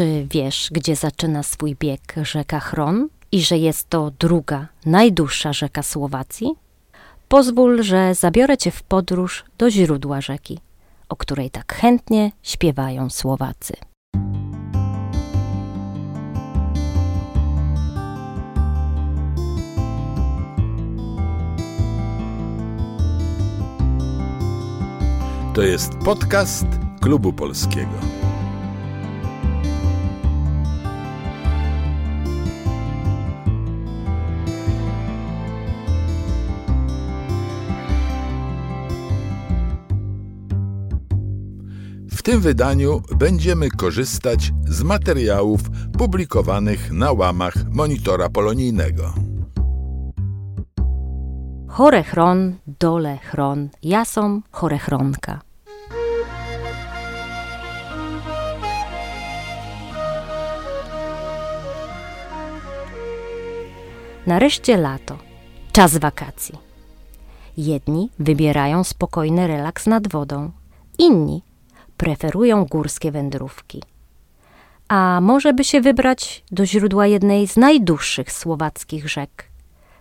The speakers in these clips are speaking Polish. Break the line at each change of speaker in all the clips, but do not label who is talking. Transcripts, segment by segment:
Czy wiesz, gdzie zaczyna swój bieg rzeka Chron i że jest to druga, najdłuższa rzeka Słowacji? Pozwól, że zabiorę cię w podróż do źródła rzeki, o której tak chętnie śpiewają Słowacy.
To jest podcast Klubu Polskiego. Tym wydaniu będziemy korzystać z materiałów publikowanych na łamach monitora polonijnego.
Chorechron, dole chron, jasom chorechronka. Nareszcie lato, czas wakacji. Jedni wybierają spokojny relaks nad wodą, inni preferują górskie wędrówki. A może by się wybrać do źródła jednej z najdłuższych słowackich rzek,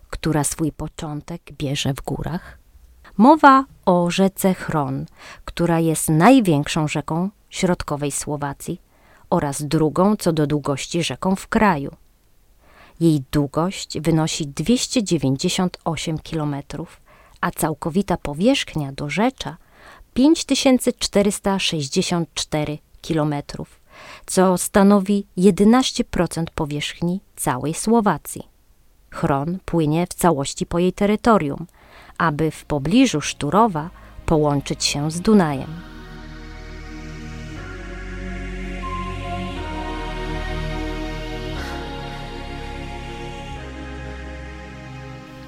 która swój początek bierze w górach? Mowa o rzece Chron, która jest największą rzeką środkowej Słowacji oraz drugą co do długości rzeką w kraju. Jej długość wynosi 298 km, a całkowita powierzchnia do rzecza 5464 km, co stanowi 11% powierzchni całej Słowacji. Chron płynie w całości po jej terytorium, aby w pobliżu Szturowa połączyć się z Dunajem.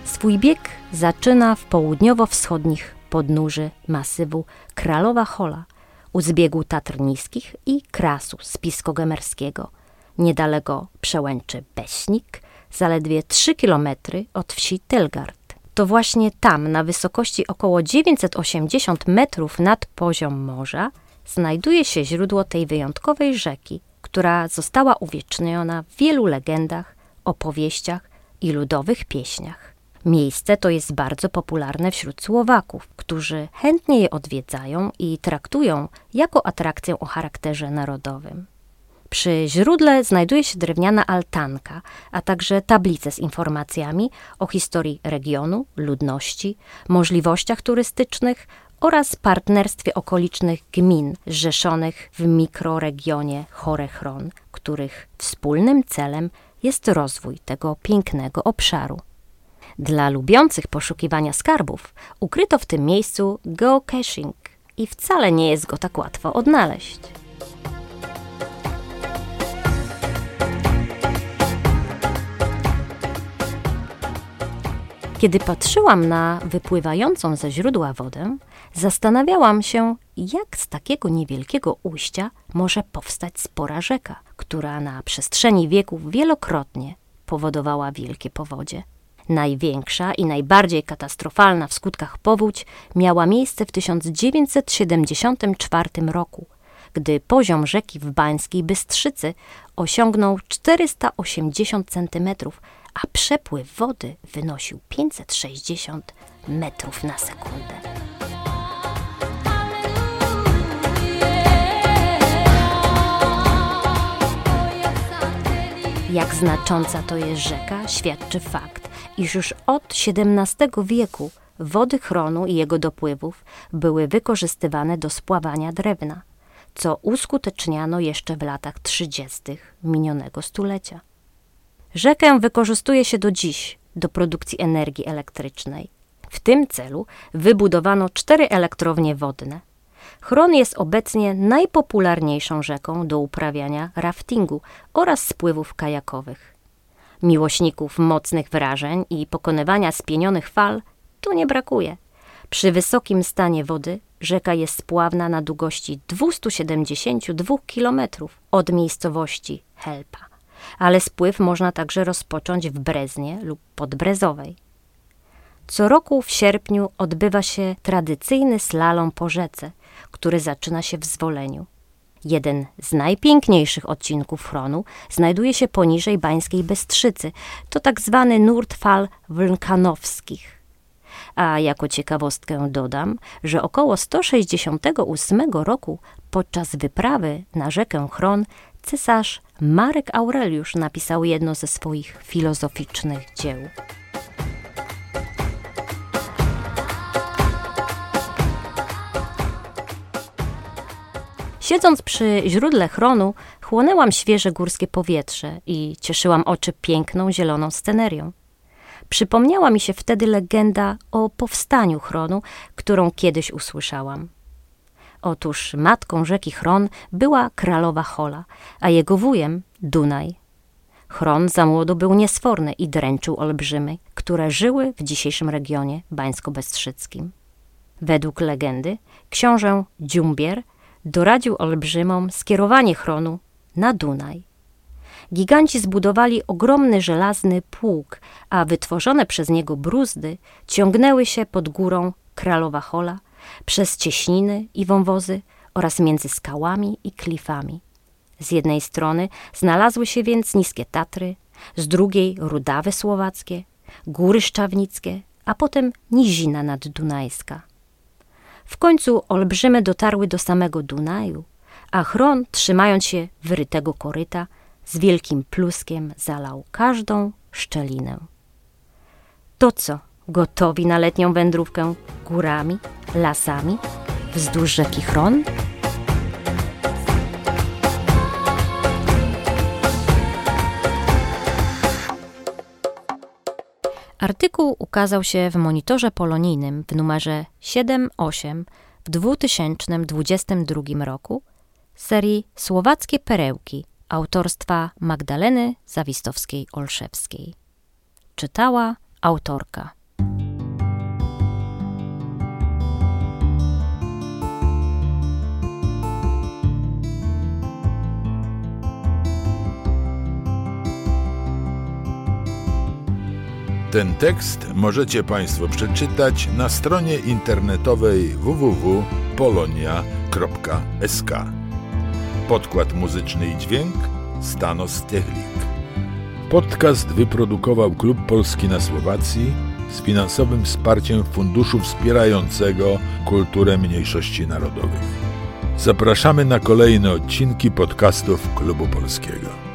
Swój bieg zaczyna w południowo-wschodnich podnóży masywu Kralowa Hola u zbiegu Tatr Niskich i Krasu Spisko-Gemerskiego, niedaleko przełęczy Beśnik, zaledwie 3 km od wsi Telgard. To właśnie tam, na wysokości około 980 metrów nad poziom morza, znajduje się źródło tej wyjątkowej rzeki, która została uwieczniona w wielu legendach, opowieściach i ludowych pieśniach. Miejsce to jest bardzo popularne wśród Słowaków, którzy chętnie je odwiedzają i traktują jako atrakcję o charakterze narodowym. Przy źródle znajduje się drewniana altanka, a także tablice z informacjami o historii regionu, ludności, możliwościach turystycznych oraz partnerstwie okolicznych gmin zrzeszonych w mikroregionie Chorechron, których wspólnym celem jest rozwój tego pięknego obszaru. Dla lubiących poszukiwania skarbów ukryto w tym miejscu geocaching i wcale nie jest go tak łatwo odnaleźć. Kiedy patrzyłam na wypływającą ze źródła wodę, zastanawiałam się, jak z takiego niewielkiego ujścia może powstać spora rzeka, która na przestrzeni wieków wielokrotnie powodowała wielkie powodzie. Największa i najbardziej katastrofalna w skutkach powódź miała miejsce w 1974 roku, gdy poziom rzeki w Bańskiej Bystrzycy osiągnął 480 centymetrów, a przepływ wody wynosił 560 metrów na sekundę. Jak znacząca to jest rzeka, świadczy fakt, iż już od XVII wieku wody chronu i jego dopływów były wykorzystywane do spławania drewna, co uskuteczniano jeszcze w latach 30. minionego stulecia. Rzekę wykorzystuje się do dziś do produkcji energii elektrycznej. W tym celu wybudowano cztery elektrownie wodne. Chron jest obecnie najpopularniejszą rzeką do uprawiania raftingu oraz spływów kajakowych. Miłośników mocnych wrażeń i pokonywania spienionych fal tu nie brakuje. Przy wysokim stanie wody rzeka jest spławna na długości 272 km od miejscowości Helpa, ale spływ można także rozpocząć w Breznie lub Podbrezowej. Co roku w sierpniu odbywa się tradycyjny slalom po rzece, który zaczyna się w Zwoleniu. Jeden z najpiękniejszych odcinków chronu znajduje się poniżej Bańskiej Bystrzycy. To tak zwany nurtfal wulkanowskich. A jako ciekawostkę dodam, że około 168 roku podczas wyprawy na rzekę Chron cesarz Marek Aureliusz napisał jedno ze swoich filozoficznych dzieł. Siedząc przy źródle chronu, chłonęłam świeże górskie powietrze i cieszyłam oczy piękną, zieloną scenerią. Przypomniała mi się wtedy legenda o powstaniu chronu, którą kiedyś usłyszałam. Otóż matką rzeki Chron była królowa Hola, a jego wujem Dunaj. Chron za młodu był niesforny i dręczył olbrzymy, które żyły w dzisiejszym regionie bańsko-bestrzyckim. Według legendy książę Dziumbier doradził olbrzymom skierowanie chronu na Dunaj. Giganci zbudowali ogromny żelazny pług, a wytworzone przez niego bruzdy ciągnęły się pod górą Kralowa Hola, przez cieśniny i wąwozy oraz między skałami i klifami. Z jednej strony znalazły się więc niskie Tatry, z drugiej rudawy słowackie, góry szczawnickie, a potem nizina naddunajska. Końcu olbrzymy dotarły do samego Dunaju, a Chron, trzymając się wyrytego koryta, z wielkim pluskiem zalał każdą szczelinę. To co, gotowi na letnią wędrówkę górami, lasami, wzdłuż rzeki Chron? Artykuł ukazał się w monitorze polonijnym w numerze 7-8 w 2022 roku serii Słowackie Perełki autorstwa Magdaleny Zawistowskiej-Olszewskiej. Czytała autorka.
Ten tekst możecie Państwo przeczytać na stronie internetowej www.polonia.sk. Podkład muzyczny i dźwięk Stanos Techlik. Podcast wyprodukował Klub Polski na Słowacji z finansowym wsparciem Funduszu Wspierającego Kulturę Mniejszości Narodowych. Zapraszamy na kolejne odcinki podcastów Klubu Polskiego.